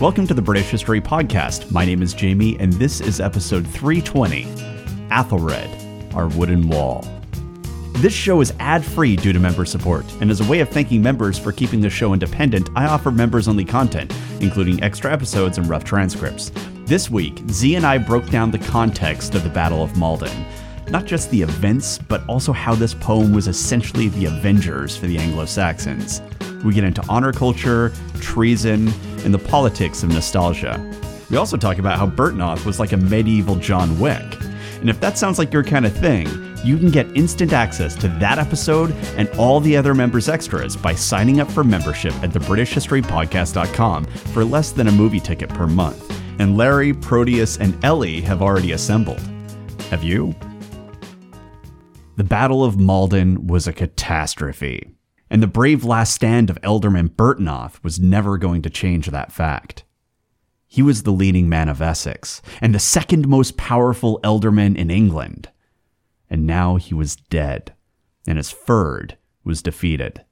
Welcome to the British History Podcast. My name is Jamie, and this is episode 320 Athelred, Our Wooden Wall. This show is ad free due to member support, and as a way of thanking members for keeping the show independent, I offer members only content, including extra episodes and rough transcripts. This week, Z and I broke down the context of the Battle of Maldon. Not just the events, but also how this poem was essentially the Avengers for the Anglo Saxons. We get into honor culture, treason, and the politics of nostalgia. We also talk about how Byrhtnoth was like a medieval John Wick. And if that sounds like your kind of thing, you can get instant access to that episode and all the other members' extras by signing up for membership at thebritishhistorypodcast.com for less than a movie ticket per month. And Larry, Proteus, and Ellie have already assembled. Have you? The Battle of Maldon was a catastrophe, and the brave last stand of Ealdorman Byrhtnoth was never going to change that fact. He was the leading man of Essex, and the second most powerful ealdorman in England. And now he was dead, and his fyrd was defeated.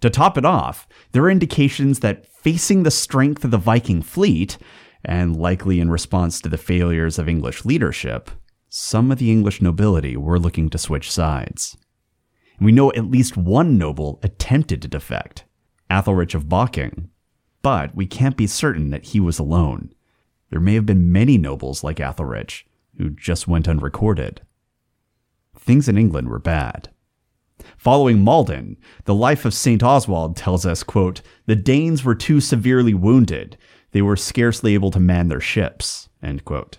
To top it off, there are indications that facing the strength of the Viking fleet, and likely in response to the failures of English leadership, some of the English nobility were looking to switch sides. We know at least one noble attempted to defect, Athelrich of Bocking, but we can't be certain that he was alone. There may have been many nobles like Athelrich who just went unrecorded. Things in England were bad. Following Maldon, the life of St. Oswald tells us, quote, the Danes were too severely wounded. They were scarcely able to man their ships, end quote.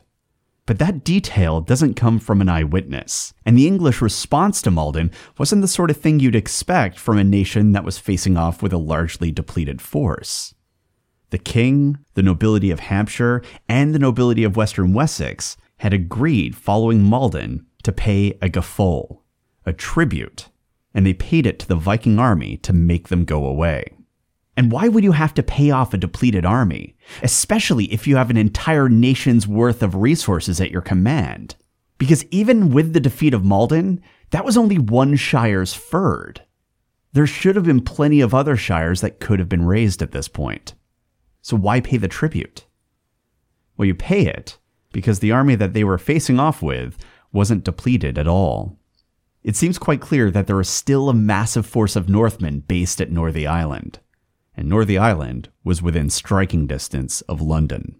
But that detail doesn't come from an eyewitness, and the English response to Maldon wasn't the sort of thing you'd expect from a nation that was facing off with a largely depleted force. The king, the nobility of Hampshire, and the nobility of western Wessex had agreed following Maldon to pay a geofol, a tribute, and they paid it to the Viking army to make them go away. And why would you have to pay off a depleted army, especially if you have an entire nation's worth of resources at your command? Because even with the defeat of Maldon, that was only one shire's fyrd. There should have been plenty of other shires that could have been raised at this point. So why pay the tribute? Well, you pay it because the army that they were facing off with wasn't depleted at all. It seems quite clear that there is still a massive force of Northmen based at Northey Island, and Northey Island was within striking distance of London.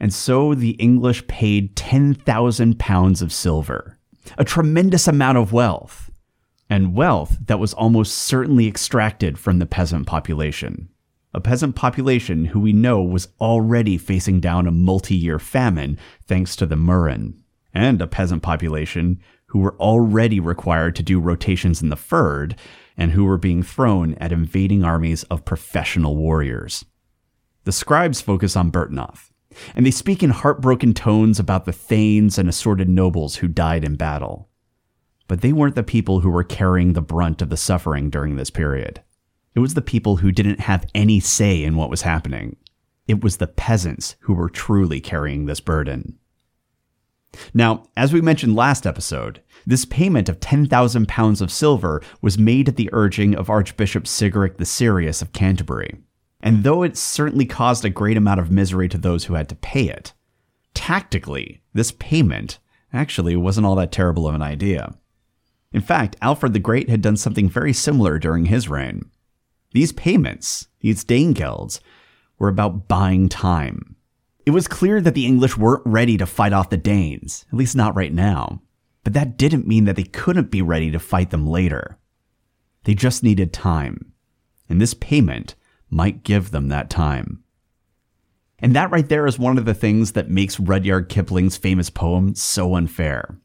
And so the English paid 10,000 pounds of silver, a tremendous amount of wealth, and wealth that was almost certainly extracted from the peasant population a peasant population who we know was already facing down a multi year famine thanks to the murrain, and a peasant population who were already required to do rotations in the fyrd and who were being thrown at invading armies of professional warriors. The scribes focus on Byrhtnoth, and they speak in heartbroken tones about the thanes and assorted nobles who died in battle. But they weren't the people who were carrying the brunt of the suffering during this period. It was the people who didn't have any say in what was happening. It was the peasants who were truly carrying this burden. Now, as we mentioned last episode, this payment of 10,000 pounds of silver was made at the urging of Archbishop Sigeric the Serious of Canterbury. And though it certainly caused a great amount of misery to those who had to pay it, tactically, this payment actually wasn't all that terrible of an idea. In fact, Alfred the Great had done something very similar during his reign. These payments, these Danegelds, were about buying time. It was clear that the English weren't ready to fight off the Danes, at least not right now. But that didn't mean that they couldn't be ready to fight them later. They just needed time. And this payment might give them that time. And that right there is one of the things that makes Rudyard Kipling's famous poem so unfair.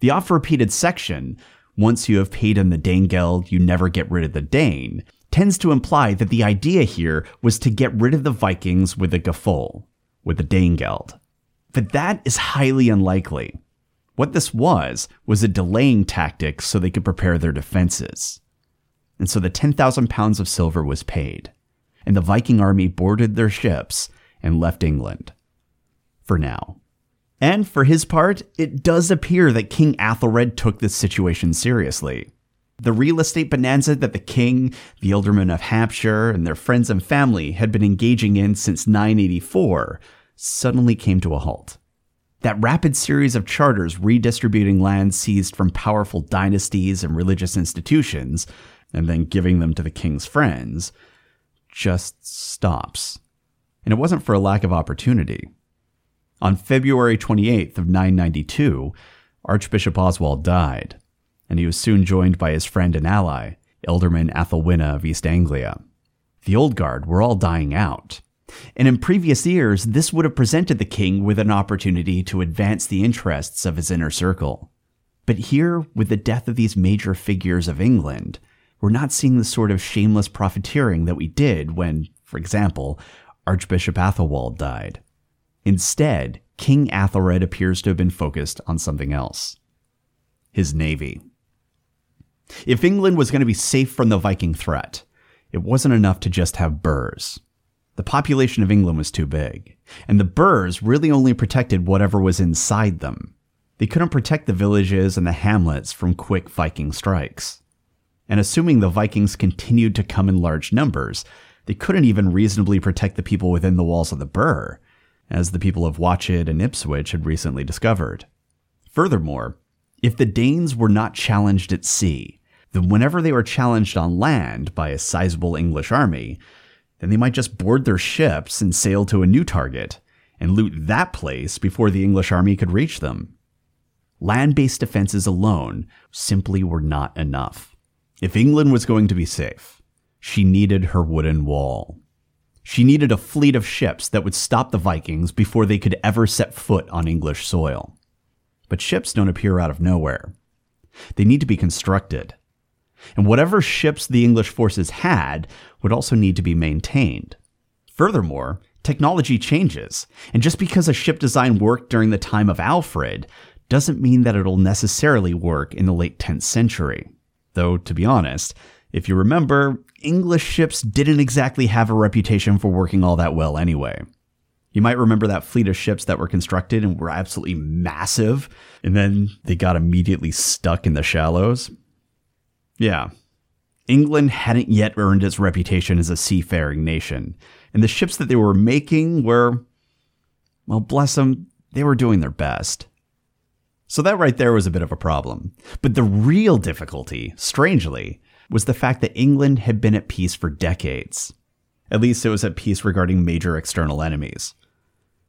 The oft repeated section, once you have paid in the Danegeld, you never get rid of the Dane, tends to imply that the idea here was to get rid of the Vikings with a geofol, with the Danegeld. But that is highly unlikely. What this was, was a delaying tactic so they could prepare their defenses. And so the 10,000 pounds of silver was paid, and the Viking army boarded their ships and left England. For now. And for his part, it does appear that King Athelred took this situation seriously. The real estate bonanza that the king, the ealdormen of Hampshire, and their friends and family had been engaging in since 984 suddenly came to a halt. That rapid series of charters redistributing land seized from powerful dynasties and religious institutions, and then giving them to the king's friends, just stops. And it wasn't for a lack of opportunity. On February 28th of 992, Archbishop Oswald died, and he was soon joined by his friend and ally, Ealdorman Athelwina of East Anglia. The Old Guard were all dying out, and in previous years, this would have presented the king with an opportunity to advance the interests of his inner circle. But here, with the death of these major figures of England, we're not seeing the sort of shameless profiteering that we did when, for example, Archbishop Athelwold died. Instead, King Athelred appears to have been focused on something else his navy. If England was going to be safe from the Viking threat, it wasn't enough to just have burhs. The population of England was too big, and the burhs really only protected whatever was inside them. They couldn't protect the villages and the hamlets from quick Viking strikes. And assuming the Vikings continued to come in large numbers, they couldn't even reasonably protect the people within the walls of the burh, as the people of Watchet and Ipswich had recently discovered. Furthermore, if the Danes were not challenged at sea, then whenever they were challenged on land by a sizable English army, then they might just board their ships and sail to a new target and loot that place before the English army could reach them. Land based defenses alone simply were not enough. If England was going to be safe, she needed her wooden wall. She needed a fleet of ships that would stop the Vikings before they could ever set foot on English soil. But ships don't appear out of nowhere. They need to be constructed. And whatever ships the English forces had would also need to be maintained. Furthermore, technology changes, and just because a ship design worked during the time of Alfred doesn't mean that it'll necessarily work in the late 10th century. Though, to be honest, if you remember, English ships didn't exactly have a reputation for working all that well anyway. You might remember that fleet of ships that were constructed and were absolutely massive, and then they got immediately stuck in the shallows. Yeah, England hadn't yet earned its reputation as a seafaring nation, and the ships that they were making were, well, bless them, they were doing their best. So that right there was a bit of a problem. But the real difficulty, strangely, was the fact that England had been at peace for decades. At least it was at peace regarding major external enemies.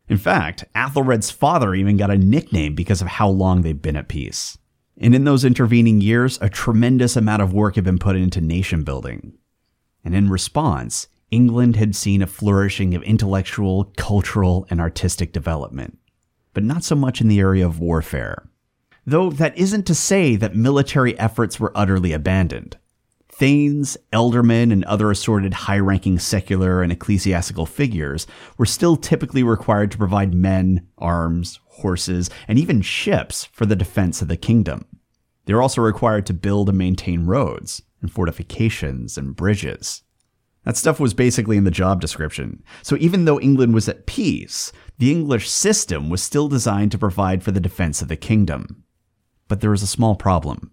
In fact, Athelred's father even got a nickname because of how long they'd been at peace. And in those intervening years, a tremendous amount of work had been put into nation building. And in response, England had seen a flourishing of intellectual, cultural, and artistic development, but not so much in the area of warfare. Though that isn't to say that military efforts were utterly abandoned. Thanes, ealdormen, and other assorted high ranking secular and ecclesiastical figures were still typically required to provide men, arms, horses, and even ships for the defense of the kingdom. They were also required to build and maintain roads and fortifications and bridges. That stuff was basically in the job description. So even though England was at peace, the English system was still designed to provide for the defense of the kingdom. But there was a small problem.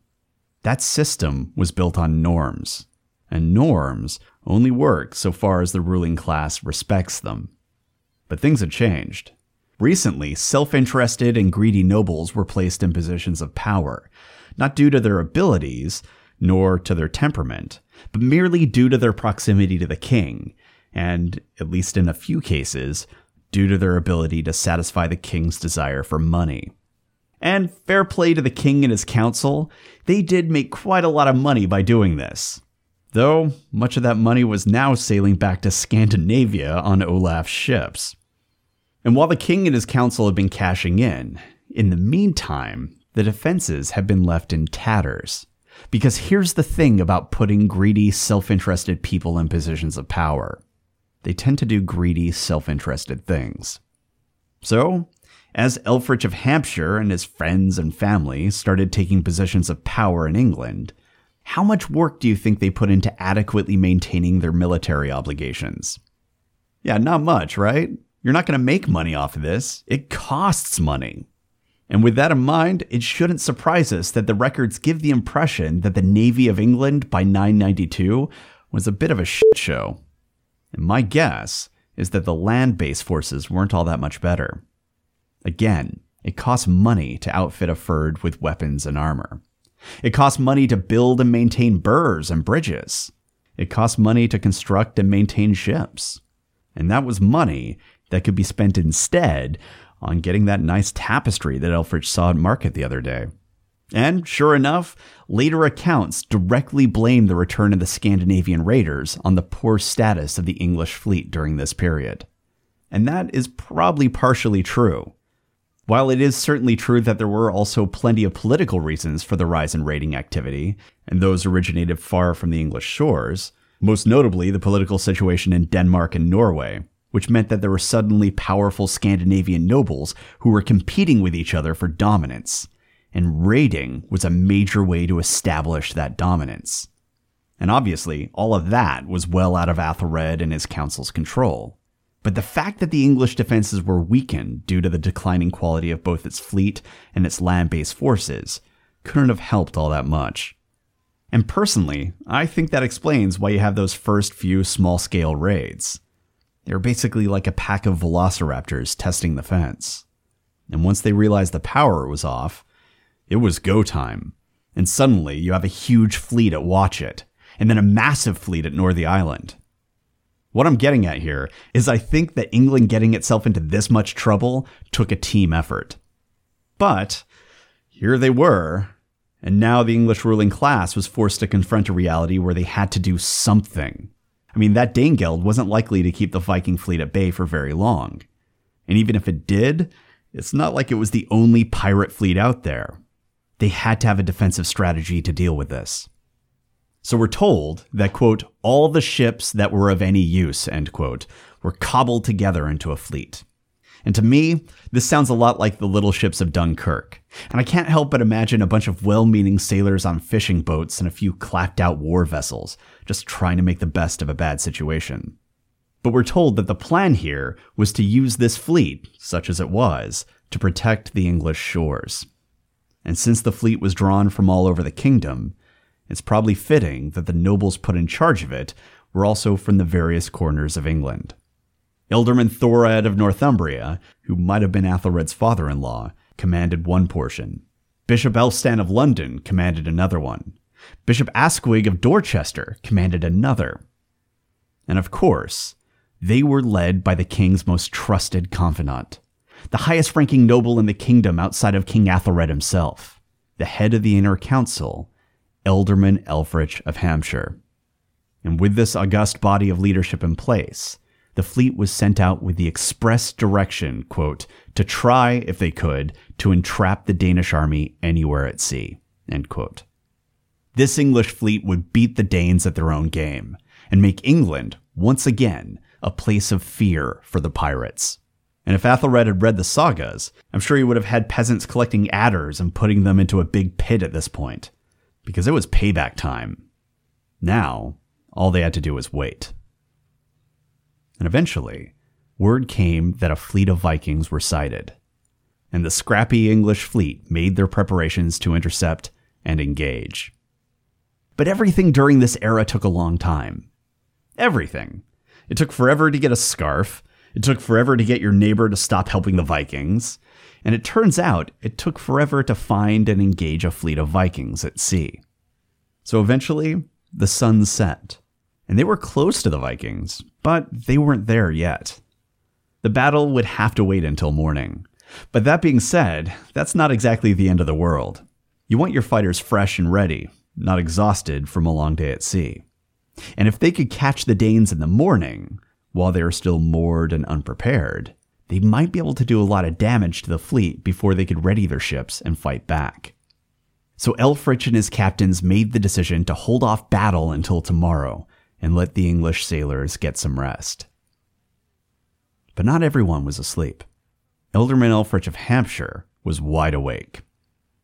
That system was built on norms, and norms only work so far as the ruling class respects them. But things had changed. Recently, self interested and greedy nobles were placed in positions of power, not due to their abilities, nor to their temperament, but merely due to their proximity to the king, and, at least in a few cases, due to their ability to satisfy the king's desire for money. And fair play to the king and his council, they did make quite a lot of money by doing this. Though much of that money was now sailing back to Scandinavia on Olaf's ships. And while the king and his council have been cashing in, in the meantime, the defenses have been left in tatters. Because here's the thing about putting greedy, self interested people in positions of power they tend to do greedy, self interested things. So, as Elfrich of Hampshire and his friends and family started taking positions of power in England, how much work do you think they put into adequately maintaining their military obligations? Yeah, not much, right? You're not going to make money off of this. It costs money. And with that in mind, it shouldn't surprise us that the records give the impression that the Navy of England by 992 was a bit of a shit show. And my guess is that the land based forces weren't all that much better. Again, it costs money to outfit a fyrd with weapons and armor. It costs money to build and maintain burhs and bridges. It costs money to construct and maintain ships. And that was money that could be spent instead on getting that nice tapestry that Elfrich saw at market the other day. And sure enough, later accounts directly blame the return of the Scandinavian raiders on the poor status of the English fleet during this period. And that is probably partially true. While it is certainly true that there were also plenty of political reasons for the rise in raiding activity, and those originated far from the English shores, most notably the political situation in Denmark and Norway, which meant that there were suddenly powerful Scandinavian nobles who were competing with each other for dominance, and raiding was a major way to establish that dominance. And obviously, all of that was well out of Athelred and his council's control. But the fact that the English defenses were weakened due to the declining quality of both its fleet and its land based forces couldn't have helped all that much. And personally, I think that explains why you have those first few small scale raids. They were basically like a pack of velociraptors testing the fence. And once they realized the power was off, it was go time. And suddenly you have a huge fleet at Watchet, and then a massive fleet at Northey Island. What I'm getting at here is I think that England getting itself into this much trouble took a team effort. But here they were, and now the English ruling class was forced to confront a reality where they had to do something. I mean, that Danegeld wasn't likely to keep the Viking fleet at bay for very long. And even if it did, it's not like it was the only pirate fleet out there. They had to have a defensive strategy to deal with this. So we're told that, quote, all the ships that were of any use, end quote, were cobbled together into a fleet. And to me, this sounds a lot like the little ships of Dunkirk. And I can't help but imagine a bunch of well meaning sailors on fishing boats and a few clacked out war vessels, just trying to make the best of a bad situation. But we're told that the plan here was to use this fleet, such as it was, to protect the English shores. And since the fleet was drawn from all over the kingdom, it's probably fitting that the nobles put in charge of it were also from the various corners of England. Ealdorman Thorad of Northumbria, who might have been Athelred's father in law, commanded one portion. Bishop Elfstan of London commanded another one. Bishop Asquig of Dorchester commanded another. And of course, they were led by the king's most trusted confidant, the highest ranking noble in the kingdom outside of King Athelred himself, the head of the inner council, Ealdorman Elfrich of Hampshire. And with this august body of leadership in place, the fleet was sent out with the express direction, quote, to try, if they could, to entrap the Danish army anywhere at sea, end quote. This English fleet would beat the Danes at their own game and make England, once again, a place of fear for the pirates. And if Athelred had read the sagas, I'm sure he would have had peasants collecting adders and putting them into a big pit at this point, because it was payback time. Now, all they had to do was wait. And eventually, word came that a fleet of Vikings were sighted. And the scrappy English fleet made their preparations to intercept and engage. But everything during this era took a long time. Everything. It took forever to get a scarf. It took forever to get your neighbor to stop helping the Vikings. And it turns out it took forever to find and engage a fleet of Vikings at sea. So eventually, the sun set and they were close to the Vikings, but they weren't there yet. The battle would have to wait until morning. But that being said, that's not exactly the end of the world. You want your fighters fresh and ready, not exhausted from a long day at sea. And if they could catch the Danes in the morning, while they are still moored and unprepared, they might be able to do a lot of damage to the fleet before they could ready their ships and fight back. So Elfrich and his captains made the decision to hold off battle until tomorrow and let the English sailors get some rest. But not everyone was asleep. Ealdorman Elfrich of Hampshire was wide awake.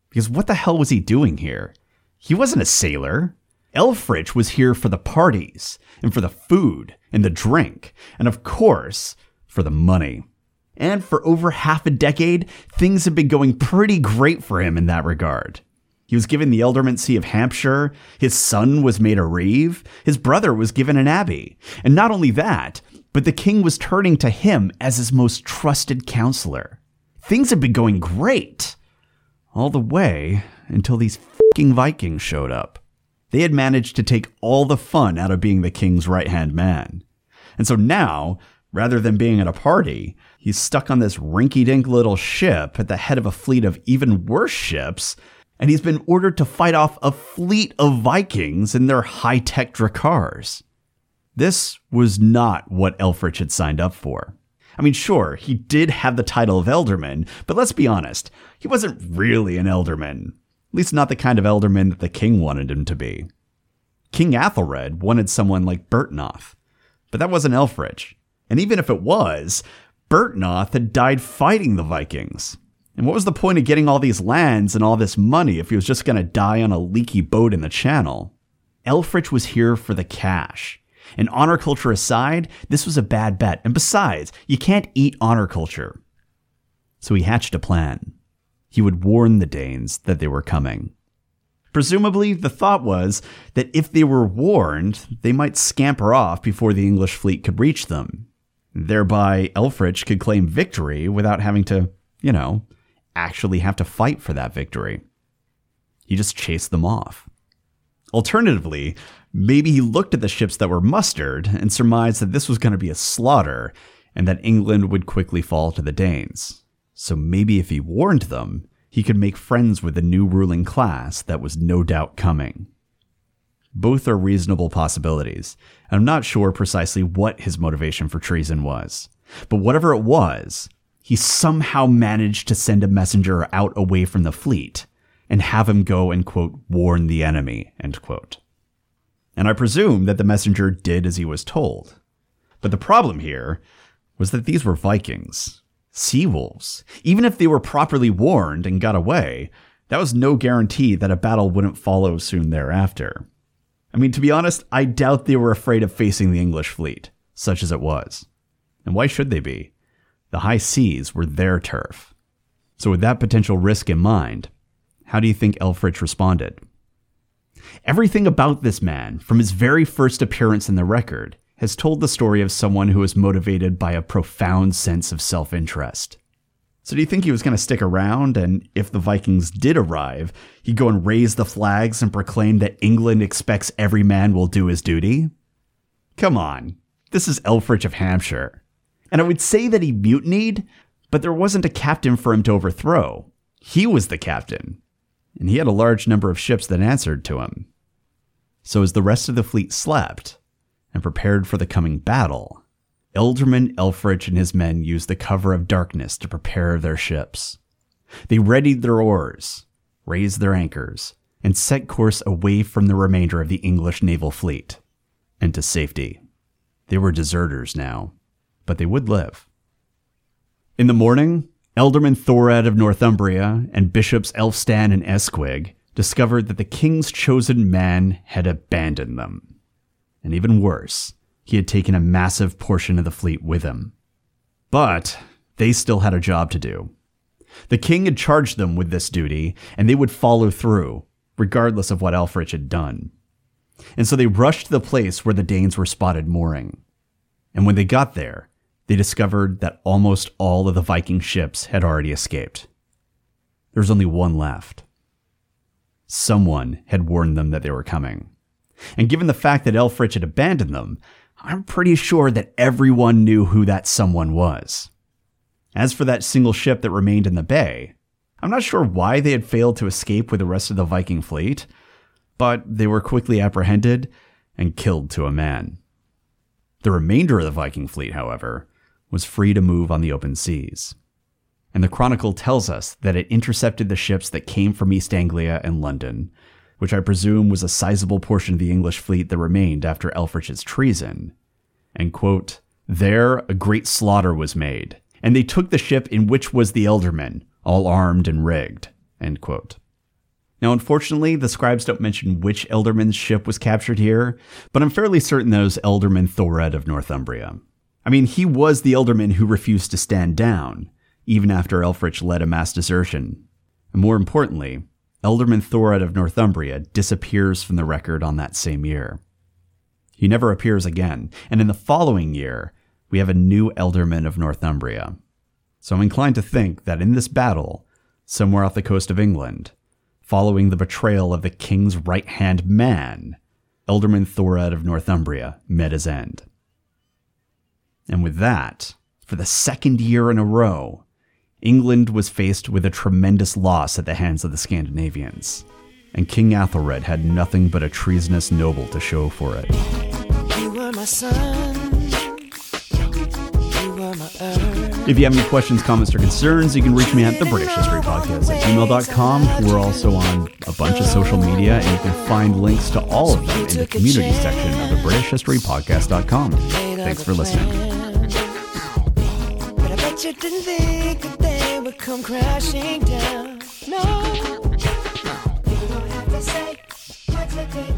Because what the hell was he doing here? He wasn't a sailor. Elfrich was here for the parties, and for the food, and the drink, and of course, for the money. And for over half a decade, things had been going pretty great for him in that regard. He was given the ealdormancy of Hampshire, his son was made a reeve, his brother was given an abbey. And not only that, but the king was turning to him as his most trusted counselor. Things had been going great. All the way until these fucking Vikings showed up. They had managed to take all the fun out of being the king's right hand man. And so now, rather than being at a party, he's stuck on this rinky dink little ship at the head of a fleet of even worse ships, and he's been ordered to fight off a fleet of Vikings in their high tech Drakkars. This was not what Elfrich had signed up for. I mean, sure, he did have the title of Ealdorman, but let's be honest, he wasn't really an Ealdorman. At least not the kind of Ealdorman that the king wanted him to be. King Athelred wanted someone like Byrhtnoth, but that wasn't Elfrich. And even if it was, Byrhtnoth had died fighting the Vikings. And what was the point of getting all these lands and all this money if he was just going to die on a leaky boat in the channel? Elfrich was here for the cash. And honor culture aside, this was a bad bet. And besides, you can't eat honor culture. So he hatched a plan. He would warn the Danes that they were coming. Presumably, the thought was that if they were warned, they might scamper off before the English fleet could reach them. Thereby, Elfrich could claim victory without having to, you know, actually have to fight for that victory. He just chased them off. Alternatively, maybe he looked at the ships that were mustered and surmised that this was going to be a slaughter and that England would quickly fall to the Danes. So maybe if he warned them, he could make friends with the new ruling class that was no doubt coming. Both are reasonable possibilities, and I'm not sure precisely what his motivation for treason was. But whatever it was, he somehow managed to send a messenger out away from the fleet and have him go and quote, warn the enemy, end quote. And I presume that the messenger did as he was told. But the problem here was that these were Vikings, sea wolves. Even if they were properly warned and got away, that was no guarantee that a battle wouldn't follow soon thereafter. I mean, to be honest, I doubt they were afraid of facing the English fleet, such as it was. And why should they be? The high seas were their turf. So, with that potential risk in mind, how do you think Elfrich responded? Everything about this man, from his very first appearance in the record, has told the story of someone who is motivated by a profound sense of self interest. So, do you think he was going to stick around, and if the Vikings did arrive, he'd go and raise the flags and proclaim that England expects every man will do his duty? Come on, this is Elfrich of Hampshire. And I would say that he mutinied, but there wasn't a captain for him to overthrow. He was the captain, and he had a large number of ships that answered to him. So, as the rest of the fleet slept and prepared for the coming battle, Ealdorman Elfrich and his men used the cover of darkness to prepare their ships. They readied their oars, raised their anchors, and set course away from the remainder of the English naval fleet and to safety. They were deserters now, but they would live. In the morning, Ealdorman Thorad of Northumbria and Bishops Elfstan and Esquig discovered that the king's chosen man had abandoned them. And even worse, he had taken a massive portion of the fleet with him. But they still had a job to do. The king had charged them with this duty, and they would follow through, regardless of what Elfrich had done. And so they rushed to the place where the Danes were spotted mooring. And when they got there, they discovered that almost all of the Viking ships had already escaped. There was only one left. Someone had warned them that they were coming. And given the fact that Elfrich had abandoned them, I'm pretty sure that everyone knew who that someone was. As for that single ship that remained in the bay, I'm not sure why they had failed to escape with the rest of the Viking fleet, but they were quickly apprehended and killed to a man. The remainder of the Viking fleet, however, was free to move on the open seas. And the Chronicle tells us that it intercepted the ships that came from East Anglia and London, which I presume was a sizable portion of the English fleet that remained after Elfrich's treason. And quote, There a great slaughter was made, and they took the ship in which was the ealdorman, all armed and rigged. End quote. Now, unfortunately, the scribes don't mention which ealdorman's ship was captured here, but I'm fairly certain that was Ealdorman Thorad of Northumbria. I mean, he was the ealdorman who refused to stand down, even after Elfrich led a mass desertion. And more importantly, Ealdorman Thorod of Northumbria disappears from the record on that same year. He never appears again, and in the following year, we have a new Ealdorman of Northumbria. So I'm inclined to think that in this battle, somewhere off the coast of England, following the betrayal of the king's right hand man, Ealdorman Thorod of Northumbria met his end. And with that, for the second year in a row, England was faced with a tremendous loss at the hands of the Scandinavians, and King Athelred had nothing but a treasonous noble to show for it. If you have any questions, comments, or concerns, you can reach me at the British History Podcast at gmail.com. We're also on a bunch of social media, and you can find links to all of them in the community section of the British History Podcast.com. Thanks for listening you didn't think that they would come crashing down. No, you don't have to say what you did.